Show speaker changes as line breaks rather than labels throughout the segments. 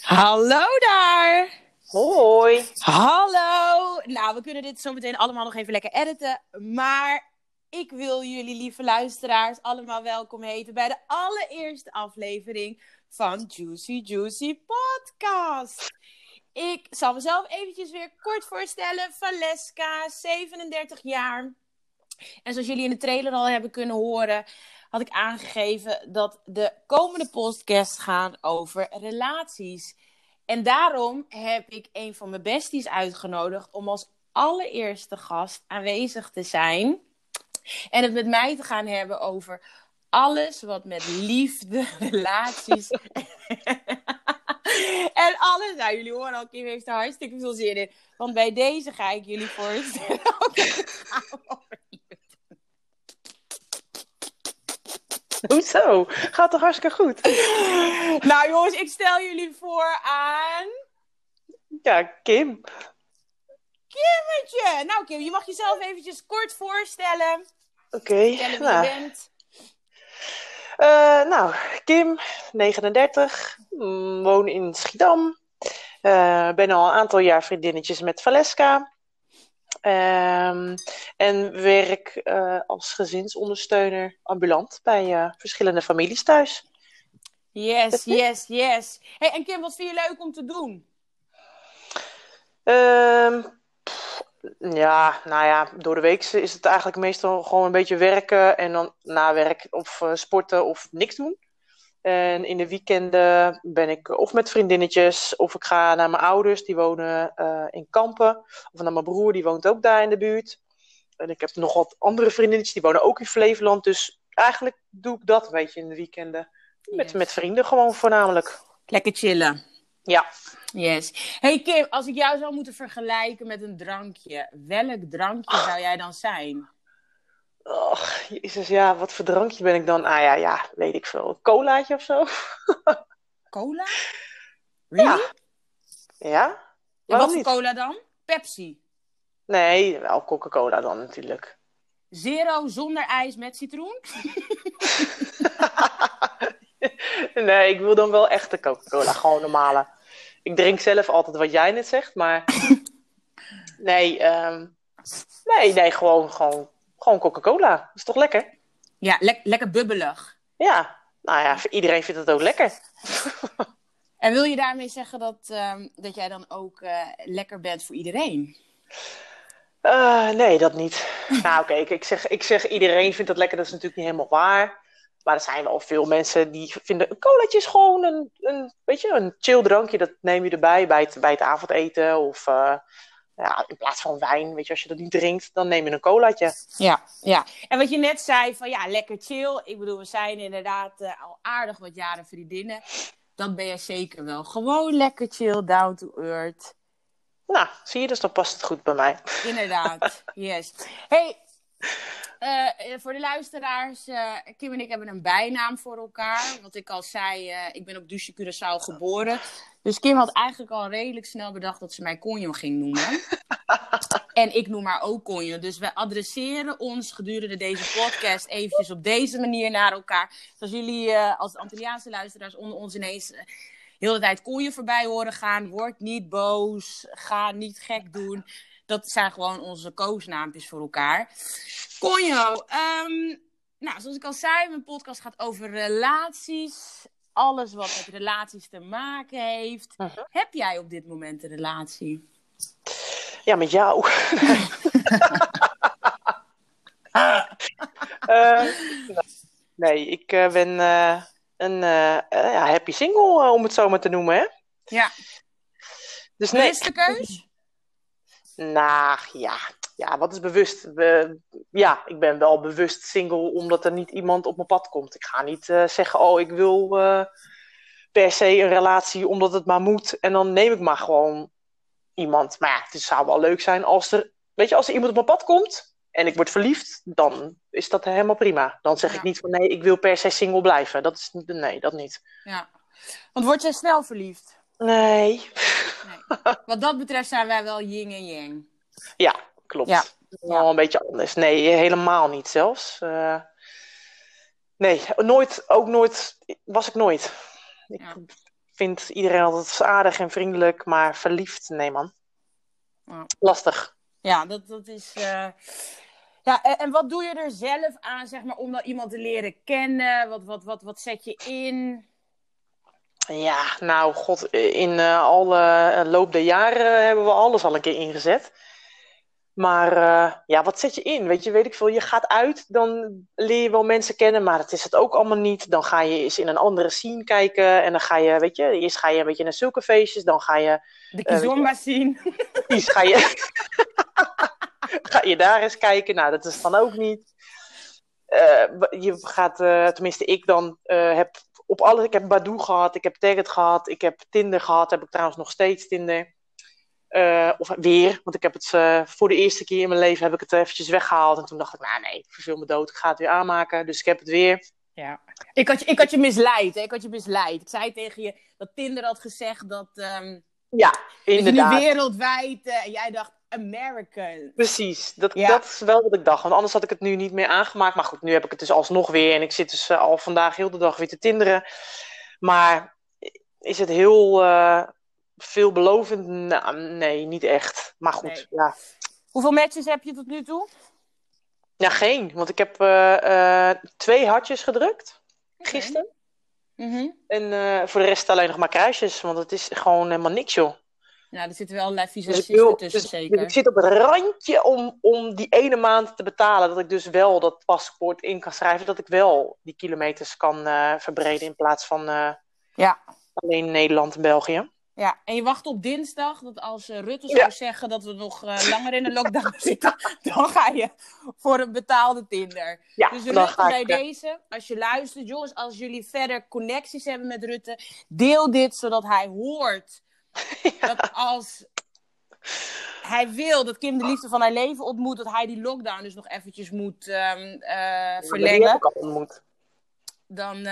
Hallo daar!
Hoi.
Hallo! Nou, we kunnen dit zo meteen allemaal nog even lekker editen. Maar ik wil jullie, lieve luisteraars, allemaal welkom heten bij de allereerste aflevering van Juicy Juicy Podcast. Ik zal mezelf eventjes weer kort voorstellen. Valeska, 37 jaar. En zoals jullie in de trailer al hebben kunnen horen, had ik aangegeven dat de komende podcast gaan over relaties. En daarom heb ik een van mijn besties uitgenodigd om als allereerste gast aanwezig te zijn. En het met mij te gaan hebben over alles wat met liefde, relaties. en alles. Nou, jullie horen al, Kim heeft er hartstikke veel zin in. Want bij deze ga ik jullie voorstellen.
Hoezo? Gaat toch hartstikke goed?
nou jongens, ik stel jullie voor aan...
Ja, Kim.
Kimmetje! Nou Kim, je mag jezelf eventjes kort voorstellen.
Oké,
okay,
nou.
bent.
Uh, nou, Kim, 39, mm, woon in Schiedam. Uh, ben al een aantal jaar vriendinnetjes met Valeska. Um, en werk uh, als gezinsondersteuner ambulant bij uh, verschillende families thuis.
Yes, yes, yes. Hey, en Kim, wat vind je leuk om te doen?
Um, ja, nou ja, door de week is het eigenlijk meestal gewoon een beetje werken en dan na werk of uh, sporten of niks doen. En in de weekenden ben ik of met vriendinnetjes, of ik ga naar mijn ouders, die wonen uh, in Kampen. Of naar mijn broer, die woont ook daar in de buurt. En ik heb nog wat andere vriendinnetjes, die wonen ook in Flevoland. Dus eigenlijk doe ik dat een beetje in de weekenden. Met,
Yes.
met vrienden gewoon voornamelijk.
Lekker chillen.
Ja.
Yes. Hey Kim, als ik jou zou moeten vergelijken met een drankje, welk drankje zou jij dan zijn?
Och, jezus, ja, wat voor drankje ben ik dan? Ah ja, ja, weet ik veel. Colaatje of zo?
Cola? Really?
Ja?
En
Waarom
wat voor cola dan? Pepsi.
Nee, wel Coca-Cola dan natuurlijk.
Zero zonder ijs met citroen?
nee, ik wil dan wel echte Coca-Cola, gewoon normale. Ik drink zelf altijd wat jij net zegt, maar nee, ehm, nee, nee, gewoon, gewoon, gewoon Coca-Cola. Dat is toch lekker?
Ja, le- lekker bubbelig.
Ja, nou ja, iedereen vindt het ook lekker.
En wil je daarmee zeggen dat, ehm, dat jij dan ook eh, lekker bent voor iedereen?
Eh, nee, dat niet. nou, oké, ik, ik, zeg, ik zeg iedereen vindt dat lekker, dat is natuurlijk niet helemaal waar. Maar er zijn wel veel mensen die vinden een colaatje is gewoon een, een, weet je, een chill drankje. Dat neem je erbij bij het, bij het avondeten. Of eh, ja, in plaats van wijn, weet je, als je dat niet drinkt, dan neem je een colaatje.
Ja, ja. En wat je net zei van ja, lekker chill. Ik bedoel, we zijn inderdaad eh, al aardig wat jaren vriendinnen. Dat ben je zeker wel. Gewoon lekker chill, down to earth.
Nou, zie je, dus dan past het goed bij mij.
Inderdaad, yes. Hey, eh, eh, voor de luisteraars, Kim en ik hebben een bijnaam voor elkaar. Wat ik al zei, ik ben op Duce Curaçao geboren. Dus Kim had eigenlijk al redelijk snel bedacht dat ze mij Conjo ging noemen. en ik noem haar ook Conjo. Dus we adresseren ons gedurende deze podcast eventjes op deze manier naar elkaar. Zoals jullie eh, als Antilliaanse luisteraars onder ons ineens... eh, heel de tijd Conjo voorbij horen gaan. Word niet boos. Ga niet gek doen. Dat zijn gewoon onze koosnaampjes voor elkaar. Conjo, ehm, nou, zoals ik al zei, mijn podcast gaat over relaties. Alles wat met relaties te maken heeft.
Mhm.
Heb jij op dit moment een relatie?
Ja, met jou. Eh, nee, ik eh, ben eh, een ja, happy single, om het zo maar te noemen, hè?
Ja.
Dus nee,
Bewuste keus?
Nou, ja. Ja, wat is bewust? Be- ja, ik ben wel bewust single omdat er niet iemand op mijn pad komt. Ik ga niet eh, zeggen, oh, ik wil eh, per se een relatie omdat het maar moet. En dan neem ik maar gewoon iemand. Maar ja, het zou wel leuk zijn als er, weet je, als er iemand op mijn pad komt en ik word verliefd, dan is dat helemaal prima. Dan zeg
Ja.
ik niet van, nee, ik wil per se single blijven. Dat is, nee, dat niet.
Ja. Want word jij snel verliefd?
Nee.
Nee. Wat dat betreft zijn wij wel yin en yang.
Ja, klopt.
Ja.
Wel een beetje anders. Nee, helemaal niet zelfs. Eh, nee, nooit, ook nooit, was ik nooit. Ik,
Ja.
vind iedereen altijd aardig en vriendelijk, maar verliefd, nee man.
Ja.
Lastig.
Ja, dat, dat is. eh, Ja, en, en wat doe je er zelf aan, zeg maar, om dat iemand te leren kennen? Wat, wat, wat, wat zet je in?
Ja, nou, god, in eh, alle loop der jaren hebben we alles al een keer ingezet. Maar eh, ja, wat zet je in? Weet je, weet ik veel. Je gaat uit, dan leer je wel mensen kennen, maar dat is het ook allemaal niet. Dan ga je eens in een andere scene kijken en dan ga je, weet je, eerst ga je een beetje naar zulke feestjes, dan ga je,
De
Eh,
kizomba zien.
precies, ga je, ga je daar eens kijken. Nou, dat is dan ook niet. Eh, je gaat, tenminste, ik dan heb op alle, ik heb Badoo gehad, ik heb Target gehad, ik heb Tinder gehad, heb ik trouwens nog steeds Tinder. Eh, of weer, want ik heb het eh, voor de eerste keer in mijn leven heb ik het eventjes weggehaald. En toen dacht ik, nou nee, ik verveel me dood, ik ga het weer aanmaken. Dus ik heb het weer.
Ja. Ik had, je, ik had je misleid, hè? Ik had je misleid. Ik zei tegen je dat Tinder had gezegd dat, ehm
Ja,
dat je nu
inderdaad.
wereldwijd... eh, en jij dacht American.
Precies, dat,
Ja.
dat is wel wat ik dacht. Want anders had ik het nu niet meer aangemaakt. Maar goed, nu heb ik het dus alsnog weer. En ik zit dus al vandaag heel de dag weer te tinderen. Maar is het heel veelbelovend? Nou, nee, niet echt. Maar goed,
Nee.
ja.
Hoeveel matches heb je tot nu toe?
Ja, geen. Want ik heb eh, eh, twee hartjes gedrukt gisteren.
Mhm.
En eh, voor de rest alleen nog maar kruisjes. Want het is gewoon helemaal niks, joh.
Nou, er zitten wel allerlei
Dus wil,
tussen,
dus-
zeker.
dus ik zit op het randje om, om die ene maand te betalen. Dat ik dus wel dat paspoort in kan schrijven. Dat ik wel die kilometers kan verbreden. In plaats van
Ja.
alleen Nederland en België.
Ja, en je wacht op dinsdag dat als eh, Rutte
Ja.
zou zeggen dat we nog eh, langer in de lockdown zitten, dan ga je voor een betaalde Tinder.
Ja,
Dus Rutte bij
ik. eh,
deze, als je luistert, jongens, als jullie verder connecties hebben met Rutte, deel dit zodat hij hoort dat als hij wil dat Kim de liefde van haar leven ontmoet, dat hij die lockdown dus nog eventjes moet ehm, eh,
die heb
verlengen. Dan,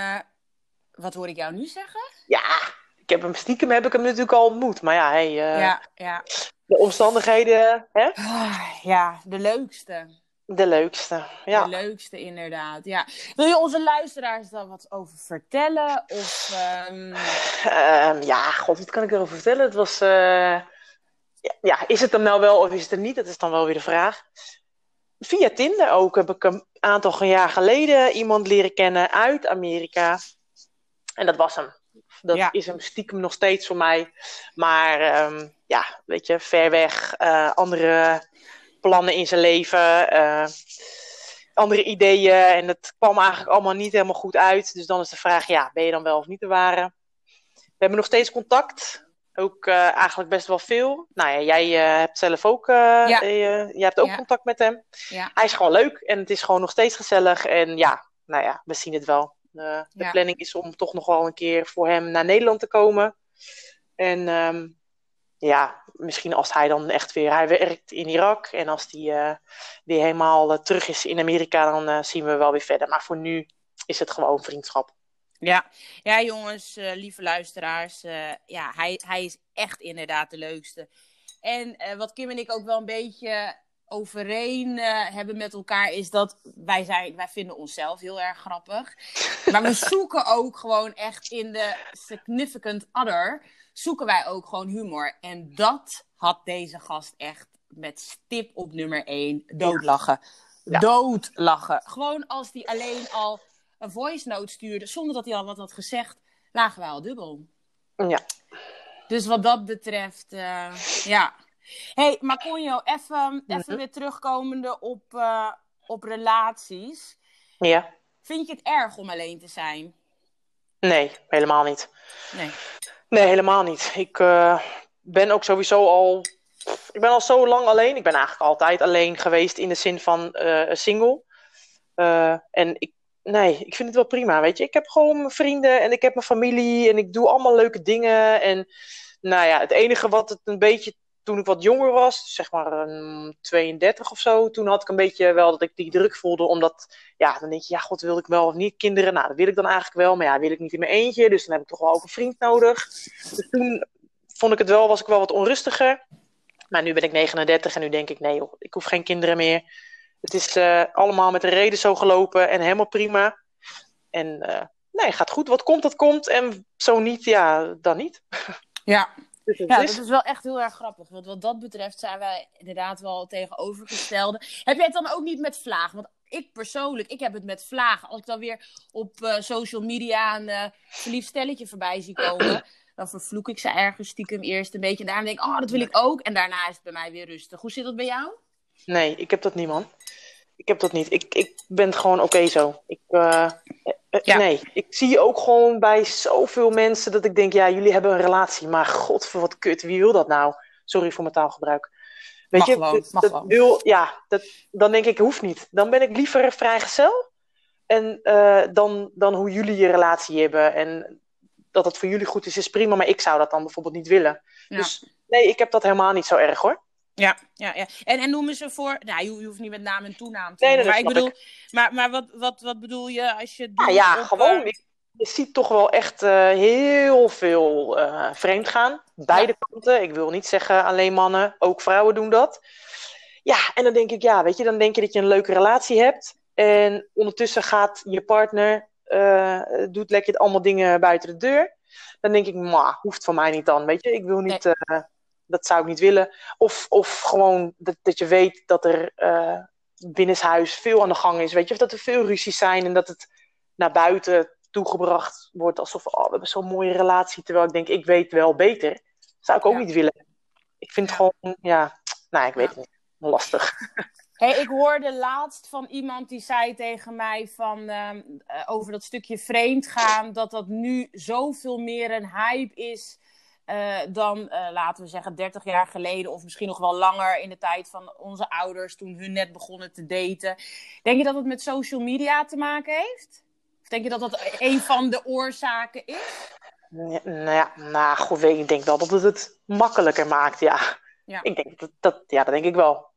wat hoor ik jou nu zeggen?
Ja, heb hem stiekem heb ik hem natuurlijk al ontmoet. Maar ja, hey, eh,
ja, ja.
de omstandigheden, hè?
Ah, ja, de leukste.
De leukste. Ja.
De leukste, inderdaad. Ja. Wil je onze luisteraars daar wat over vertellen? Of, ehm,
Ehm, ja, god, wat kan ik erover vertellen? Het was. eh, ja, ja, is het hem nou wel of is het er niet? Dat is dan wel weer de vraag. Via Tinder ook heb ik een aantal jaar geleden iemand leren kennen uit Amerika. En dat was hem. Dat
Ja.
is hem stiekem nog steeds voor mij. Maar ehm, ja, weet je, ver weg. eh, andere plannen in zijn leven. eh, andere ideeën. En het kwam eigenlijk allemaal niet helemaal goed uit. Dus dan is de vraag, ja, ben je dan wel of niet de ware? We hebben nog steeds contact. Ook eh, eigenlijk best wel veel. Nou ja, jij hebt zelf ook,
Ja.
jij hebt ook
Ja.
contact met hem.
ja.
Hij is gewoon leuk en het is gewoon nog steeds gezellig. En ja, nou ja, we zien het wel. Eh, de
Ja.
planning is om toch nog wel een keer voor hem naar Nederland te komen. En ehm, ja, misschien als hij dan echt weer, hij werkt in Irak. En als hij eh, weer helemaal eh, terug is in Amerika, dan zien we wel weer verder. Maar voor nu is het gewoon vriendschap.
Ja, ja jongens, lieve luisteraars. ja, hij, hij is echt inderdaad de leukste. En wat Kim en ik ook wel een beetje overeen eh, hebben met elkaar is dat wij, zijn, wij vinden onszelf heel erg grappig. Maar we zoeken ook gewoon echt in de significant other, zoeken wij ook gewoon humor. En dat had deze gast echt met stip op nummer 1 doodlachen.
Ja.
Doodlachen. Gewoon als die alleen al een voice note stuurde, zonder dat hij al wat had gezegd, lagen wij al dubbel.
Ja.
Dus wat dat betreft, eh, ja. Hey, maar Conjo, even, even
Mhm.
weer terugkomende op, eh, op relaties.
Ja.
Vind je het erg om alleen te zijn?
Nee, helemaal niet.
Nee.
Nee, helemaal niet. Ik eh, ben ook sowieso al. Ik ben al zo lang alleen. Ik ben eigenlijk altijd alleen geweest in de zin van eh single. En ik, nee, ik vind het wel prima. Weet je, ik heb gewoon mijn vrienden en ik heb mijn familie en ik doe allemaal leuke dingen. En nou ja, het enige wat het een beetje toen ik wat jonger was, zeg maar een 32 of zo, toen had ik een beetje wel dat ik die druk voelde, omdat ja, dan denk je, ja, god, wil ik wel of niet kinderen? Nou, dat wil ik dan eigenlijk wel, maar ja, wil ik niet in mijn eentje, dus dan heb ik toch wel ook een vriend nodig. Dus toen vond ik het wel, was ik wel wat onrustiger. Maar nu ben ik 39 en nu denk ik, nee joh, ik hoef geen kinderen meer. Het is eh, allemaal met de reden zo gelopen en helemaal prima. En eh, nee, gaat goed. Wat komt, dat komt. En zo niet, ja, dan niet.
Ja, ja, dat is wel echt heel erg grappig. Want wat dat betreft zijn wij inderdaad wel tegenovergestelde. Heb jij het dan ook niet met vlagen? Want ik persoonlijk, ik heb het met vlagen. Als ik dan weer op uh, social media een uh, verliefd stelletje voorbij zie komen, dan vervloek ik ze ergens stiekem eerst een beetje. En daarna denk ik, oh, dat wil ik ook. En daarna is het bij mij weer rustig. Hoe zit dat bij jou?
Nee, ik heb dat niet, man. Ik heb dat niet. Ik, ik ben gewoon oké zo. Ik, uh, Nee, ik zie ook gewoon bij zoveel mensen dat ik denk, ja, jullie hebben een relatie, maar god, voor wat kut, wie wil dat nou? Sorry voor mijn taalgebruik.
Weet je, gewoon,
dat, wil, ja, dat, dan denk ik, hoeft niet. Dan ben ik liever vrijgezel en uh, dan, dan hoe jullie je relatie hebben. En dat het voor jullie goed is, is prima, maar ik zou dat dan bijvoorbeeld niet willen. Dus nee, ik heb dat helemaal niet zo erg hoor.
Ja, ja, ja. En, en noemen ze voor. Nou, je, je hoeft niet met naam en toenaam te nee, maar ik bedoel, Maar, maar wat, wat, wat bedoel je als je.
Nou ja, gewoon. Uh... Je ziet toch wel echt uh, heel veel uh, vreemd gaan. Beide kanten. Ik wil niet zeggen alleen mannen, ook vrouwen doen dat. Ja, en dan denk ik, ja, weet je, dan denk je dat je een leuke relatie hebt. En ondertussen gaat je partner, doet lekker allemaal dingen buiten de deur. Dan denk ik, ma, hoeft van mij niet dan, weet je. Ik wil niet. Nee dat zou ik niet willen. Of, of gewoon dat, dat je weet dat er uh, binnenshuis veel aan de gang is. Weet je, of dat er veel ruzies zijn en dat het naar buiten toegebracht wordt alsof oh, we hebben zo'n mooie relatie. Terwijl ik denk, ik weet wel beter. Dat zou ik ook niet willen. Ik vind het gewoon, ja, nou, ik weet het niet. Lastig.
Hey, ik hoorde laatst van iemand die zei tegen mij van uh, over dat stukje vreemd gaan, dat dat nu zoveel meer een hype is uh, dan, uh, laten we zeggen, 30 jaar geleden of misschien nog wel langer in de tijd van onze ouders toen hun net begonnen te daten. Denk je dat het met social media te maken heeft? Of denk je dat dat een van de oorzaken is?
Ja, nou ja, nou goed, ik denk wel dat het het makkelijker maakt, ja. ja. Ik denk dat, dat, ja, dat denk ik wel.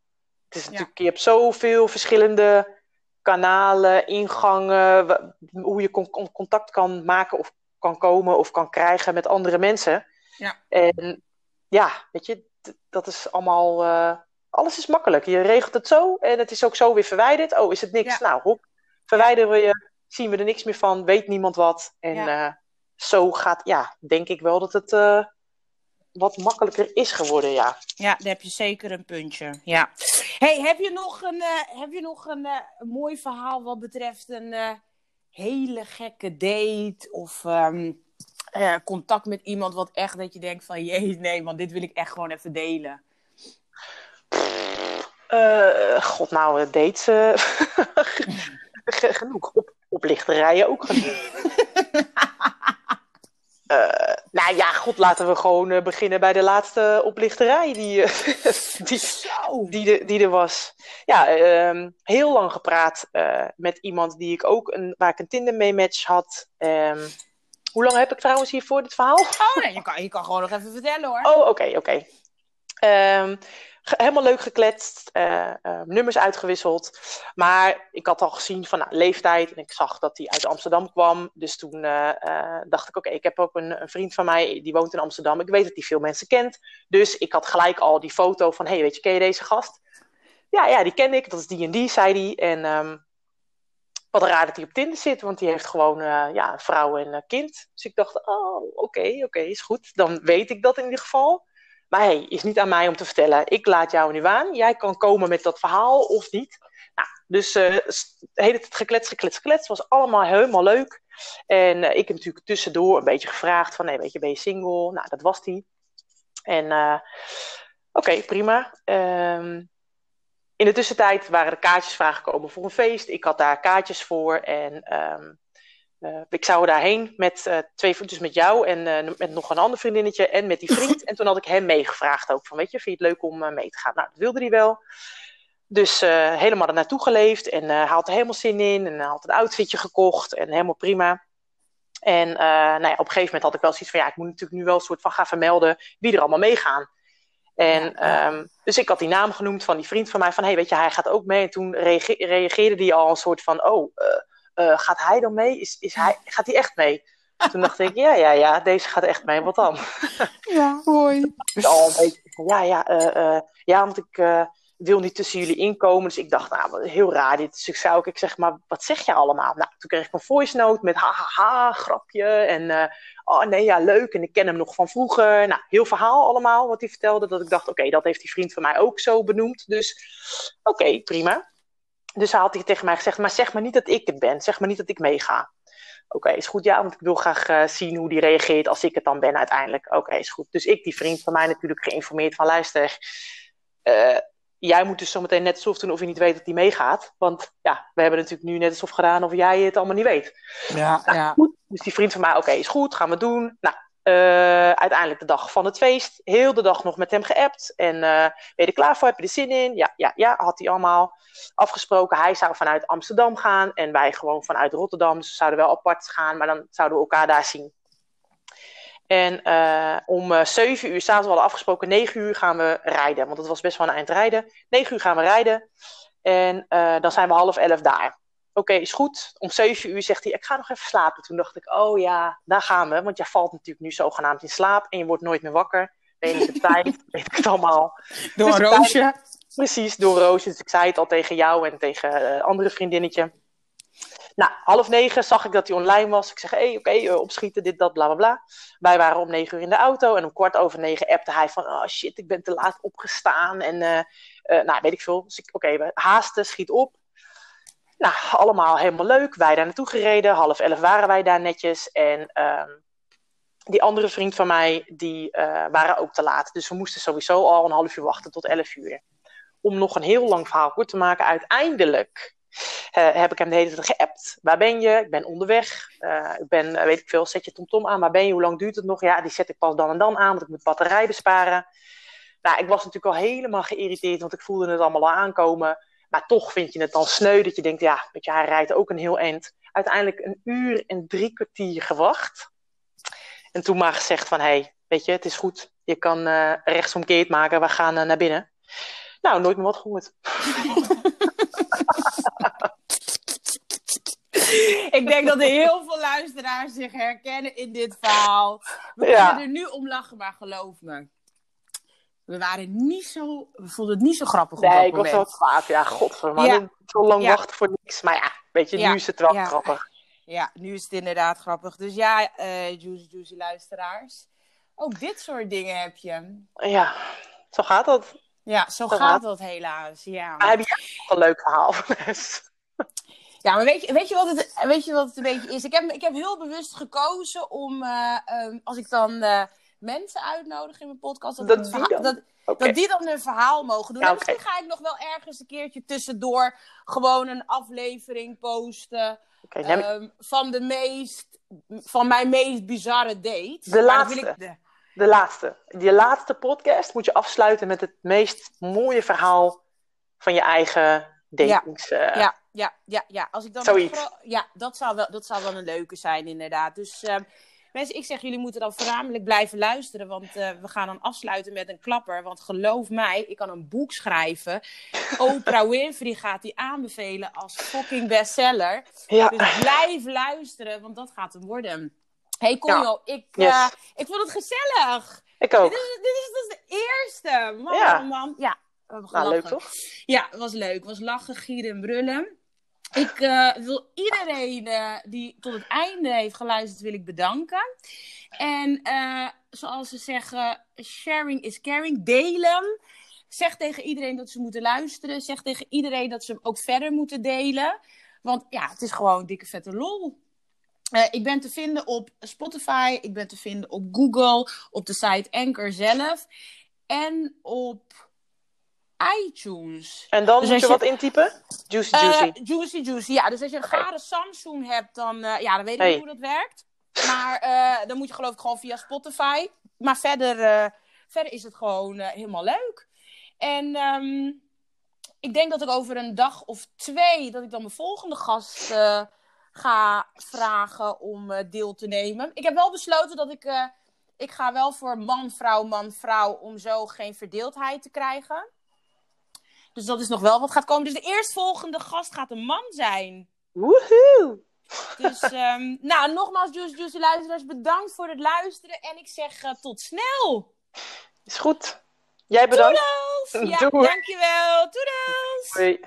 Het is natuurlijk, je hebt zoveel verschillende kanalen, ingangen, hoe je contact kan maken of kan komen of kan krijgen met andere mensen.
Ja.
En ja, weet je, dat is allemaal. Uh, alles is makkelijk. Je regelt het zo en het is ook zo weer verwijderd. Oh, is het niks? Nou, hop, verwijderen we je, zien we er niks meer van, weet niemand wat. En ja. uh, zo gaat, ja, denk ik wel dat het uh, wat makkelijker is geworden, ja.
Ja, daar heb je zeker een puntje. Ja. Hey, heb je nog een, heb je nog een, een mooi verhaal wat betreft een hele gekke date? Of um, uh, contact met iemand wat echt dat je denkt van jee, nee, want dit wil ik echt gewoon even delen?
Uh, God, nou, eh, dates. Uh, genoeg. Op, oplichterijen ook genoeg. uh, nou ja, god, laten we gewoon beginnen bij de laatste oplichterij die, die, die, die, er was. Ja, ehm, heel lang gepraat met iemand die ik ook een, waar ik een Tinder mee match had. Um, hoe lang heb ik trouwens hiervoor dit verhaal?
Oh nee, je kan, je kan gewoon nog even vertellen hoor.
Oh, oké, oké. Ehm, helemaal leuk gekletst, uh, uh, nummers uitgewisseld. Maar ik had al gezien van nou, leeftijd en ik zag dat hij uit Amsterdam kwam. Dus toen uh, dacht ik, oké, ik heb ook een, een, vriend van mij die woont in Amsterdam. Ik weet dat hij veel mensen kent. Dus ik had gelijk al die foto van, hey, weet je, ken je deze gast? Ja, ja, die ken ik. Dat is die en die, zei hij. En um, wat raar dat hij op Tinder zit, want die heeft gewoon uh, ja, vrouw en kind. Dus ik dacht, oh, oké, oké, is goed. Dan weet ik dat in ieder geval. Maar hey, is niet aan mij om te vertellen. Ik laat jou nu aan. Jij kan komen met dat verhaal of niet. Nou, dus uh, het geklets, geklets, geklets. was allemaal helemaal leuk. En uh, ik heb natuurlijk tussendoor een beetje gevraagd van, nee, weet je, ben je single? Nou, dat was die. En oké, prima. Um, in de tussentijd waren er kaartjes vrijgekomen voor een feest. Ik had daar kaartjes voor en um, uh, ik zou daarheen met uh, twee, dus met jou en uh, met nog een ander vriendinnetje en met die vriend. En toen had ik hem meegevraagd ook van, weet je, vind je het leuk om mee te gaan? Nou, dat wilde hij wel. Dus helemaal er naartoe geleefd en had er helemaal zin in en had een outfitje gekocht en helemaal prima. En nou ja, op een gegeven moment had ik wel zoiets van, ja, ik moet natuurlijk nu wel een soort van gaan vermelden wie er allemaal meegaan. En um, dus ik had die naam genoemd van die vriend van mij, van hé, hey, weet je, hij gaat ook mee. En toen reageerde die al een soort van, oh, uh, uh, gaat hij dan mee? Is, is hij, gaat hij echt mee? Toen dacht ik, ja, ja, ja, deze gaat echt mee, wat dan?
Ja, mooi.
al een beetje ja, ja, uh, ja, want ik, wil niet tussen jullie inkomen. Dus ik dacht, nou, heel raar dit. Dus ik zei ook, ik zeg, maar wat zeg je allemaal? Nou, toen kreeg ik een voice note met ha, ha, ha grapje. En uh, oh nee, ja, leuk. En ik ken hem nog van vroeger. Nou, heel verhaal allemaal wat hij vertelde. Dat ik dacht, oké, dat heeft die vriend van mij ook zo benoemd. Dus oké, prima. Dus hij had hij tegen mij gezegd, maar zeg maar niet dat ik het ben. Zeg maar niet dat ik meega. Oké, is goed, ja, want ik wil graag uh, zien hoe die reageert als ik het dan ben uiteindelijk. Oké, is goed. Dus ik, die vriend van mij, natuurlijk geïnformeerd van luister. Uh, jij moet dus zometeen net alsof doen of je niet weet dat die meegaat. Want ja, we hebben natuurlijk nu net alsof gedaan of jij het allemaal niet weet.
Ja,
nou,
ja.
Goed. Dus die vriend van mij, oké, is goed, gaan we doen. Nou, uh, uiteindelijk de dag van het feest. Heel de dag nog met hem geappt. En uh, ben je er klaar voor? Heb je er zin in? Ja, ja, ja, had hij allemaal afgesproken. Hij zou vanuit Amsterdam gaan en wij gewoon vanuit Rotterdam. Dus we zouden wel apart gaan, maar dan zouden we elkaar daar zien. En uh, om uh, 7 uur, s'avonds hadden afgesproken, 9 uur gaan we rijden. Want het was best wel een eind rijden. 9 uur gaan we rijden. En uh, dan zijn we half elf daar. Oké, okay, is goed. Om 7 uur zegt hij, ik ga nog even slapen. Toen dacht ik, oh ja, daar gaan we. Want jij valt natuurlijk nu zogenaamd in slaap. En je wordt nooit meer wakker. Weet je de tijd, weet ik het allemaal.
Door dus een roosje.
Tijd, precies, door een roosje. Dus ik zei het al tegen jou en tegen een andere vriendinnetje. Nou, half negen zag ik dat hij online was. Ik zeg, hé, hey, oké, uh, opschieten, dit, dat, bla, bla, bla. Wij waren om negen uur in de auto. En om kwart over negen appte hij van, oh shit, ik ben te laat opgestaan. En, uh, uh, nou, weet ik veel. Dus oké, okay, haasten, schiet op. Nou, allemaal helemaal leuk. Wij daar naartoe gereden. Half elf waren wij daar netjes. En die andere vriend van mij, die waren ook te laat. Dus we moesten sowieso al een half uur wachten tot elf uur. Om nog een heel lang verhaal kort te maken, uiteindelijk heb ik hem de hele tijd geappt. Waar ben je? Ik ben onderweg. Uh, ik ben, uh, weet ik veel, zet je TomTom aan. Waar ben je? Hoe lang duurt het nog? Ja, die zet ik pas dan en dan aan, want ik moet batterij besparen. Nou, ik was natuurlijk al helemaal geïrriteerd, want ik voelde het allemaal al aankomen. Maar toch vind je het dan sneu dat je denkt, ja, weet je, hij rijdt ook een heel eind. Uiteindelijk een uur en drie kwartier gewacht. En toen maar gezegd van, hé, hey, weet je, het is goed. Je kan rechtsomkeerd maken, we gaan naar binnen. Nou, nooit meer wat gehoord.
Ik denk dat er heel veel luisteraars zich herkennen in dit verhaal. We
Ja.
kunnen er nu om lachen, maar geloof me. We waren niet zo... We vonden het niet zo grappig op dat
Nee, ik was wel kwaad. Ja, godverdomme.
Ja.
Zo lang
Ja.
wachten voor niks. Maar ja, weet je, nu is het wel grappig.
Ja, nu is het inderdaad grappig. Dus ja, eh juicy, juicy luisteraars. Ook dit soort dingen heb je.
Ja, zo gaat dat.
Ja, zo
Zo
gaat
gaat
dat helaas. Ja.
Maar heb jij nog een leuk verhaal?
Ja, maar weet je, weet, je wat het, weet je wat het een beetje is? Ik heb, ik heb heel bewust gekozen om, eh, ehm, als ik dan eh, mensen uitnodig in mijn podcast, dat,
Dat die dan?
dat, dat die dan een verhaal mogen doen.
Ja,
En
oké.
misschien ga ik nog wel ergens een keertje tussendoor gewoon een aflevering posten
neem-
ehm, van, de meest, van mijn meest bizarre date.
De laatste.
de
laatste. Je laatste podcast moet je afsluiten met het meest mooie verhaal van je eigen datings. eh,
Ja, ja, ja, ja. Als ik dan
Zoiets.
ja, dat zou, wel, dat zou wel een leuke zijn, inderdaad. Dus ehm, mensen, ik zeg, jullie moeten dan voornamelijk blijven luisteren. Want eh, we gaan dan afsluiten met een klapper. Want geloof mij, ik kan een boek schrijven. Oprah Winfrey gaat die aanbevelen als fucking bestseller.
Ja.
Dus blijf luisteren, want dat gaat hem worden. hey, Conjo, ik,
Yes.
eh, ik vond het gezellig.
ik ook.
Dit is, dit, is, dit is de eerste. Man,
Ja.
man. Ja,
Nou, leuk toch?
Ja, het was leuk. Het was lachen, gieren en brullen. Ik eh, wil iedereen eh, die tot het einde heeft geluisterd, wil ik bedanken. En eh, zoals ze zeggen, sharing is caring. Delen. Zeg tegen iedereen dat ze moeten luisteren. Zeg tegen iedereen dat ze hem ook verder moeten delen. Want ja, het is gewoon dikke vette lol. Ik ben te vinden op Spotify, ik ben te vinden op Google, op de site Anchor zelf en op iTunes.
En dan
Dus
moet je
je-
wat intypen? Juicy,
Eh,
juicy.
juicy, juicy. Ja, dus als je een
Oké.
gare Samsung hebt, dan, eh, ja, dan weet ik
Hey.
niet hoe dat werkt. Maar eh, dan moet je geloof ik gewoon via Spotify. Maar verder, verder is het gewoon helemaal leuk. En ehm, ik denk dat ik over een dag of twee, dat ik dan mijn volgende gast ga vragen om deel te nemen. Ik heb wel besloten dat ik, ik ga wel voor man, vrouw, man, vrouw, om zo geen verdeeldheid te krijgen. Dus dat is nog wel wat gaat komen. Dus de eerstvolgende gast gaat een man zijn.
Woehoe!
Dus, ehm, nou, nogmaals, Juicy Juicy luisteraars, bedankt voor het luisteren. En ik zeg eh, tot snel!
Is goed. Jij bedankt.
Toedels! Ja,
Doei.
dankjewel. Toedels!
Hoi.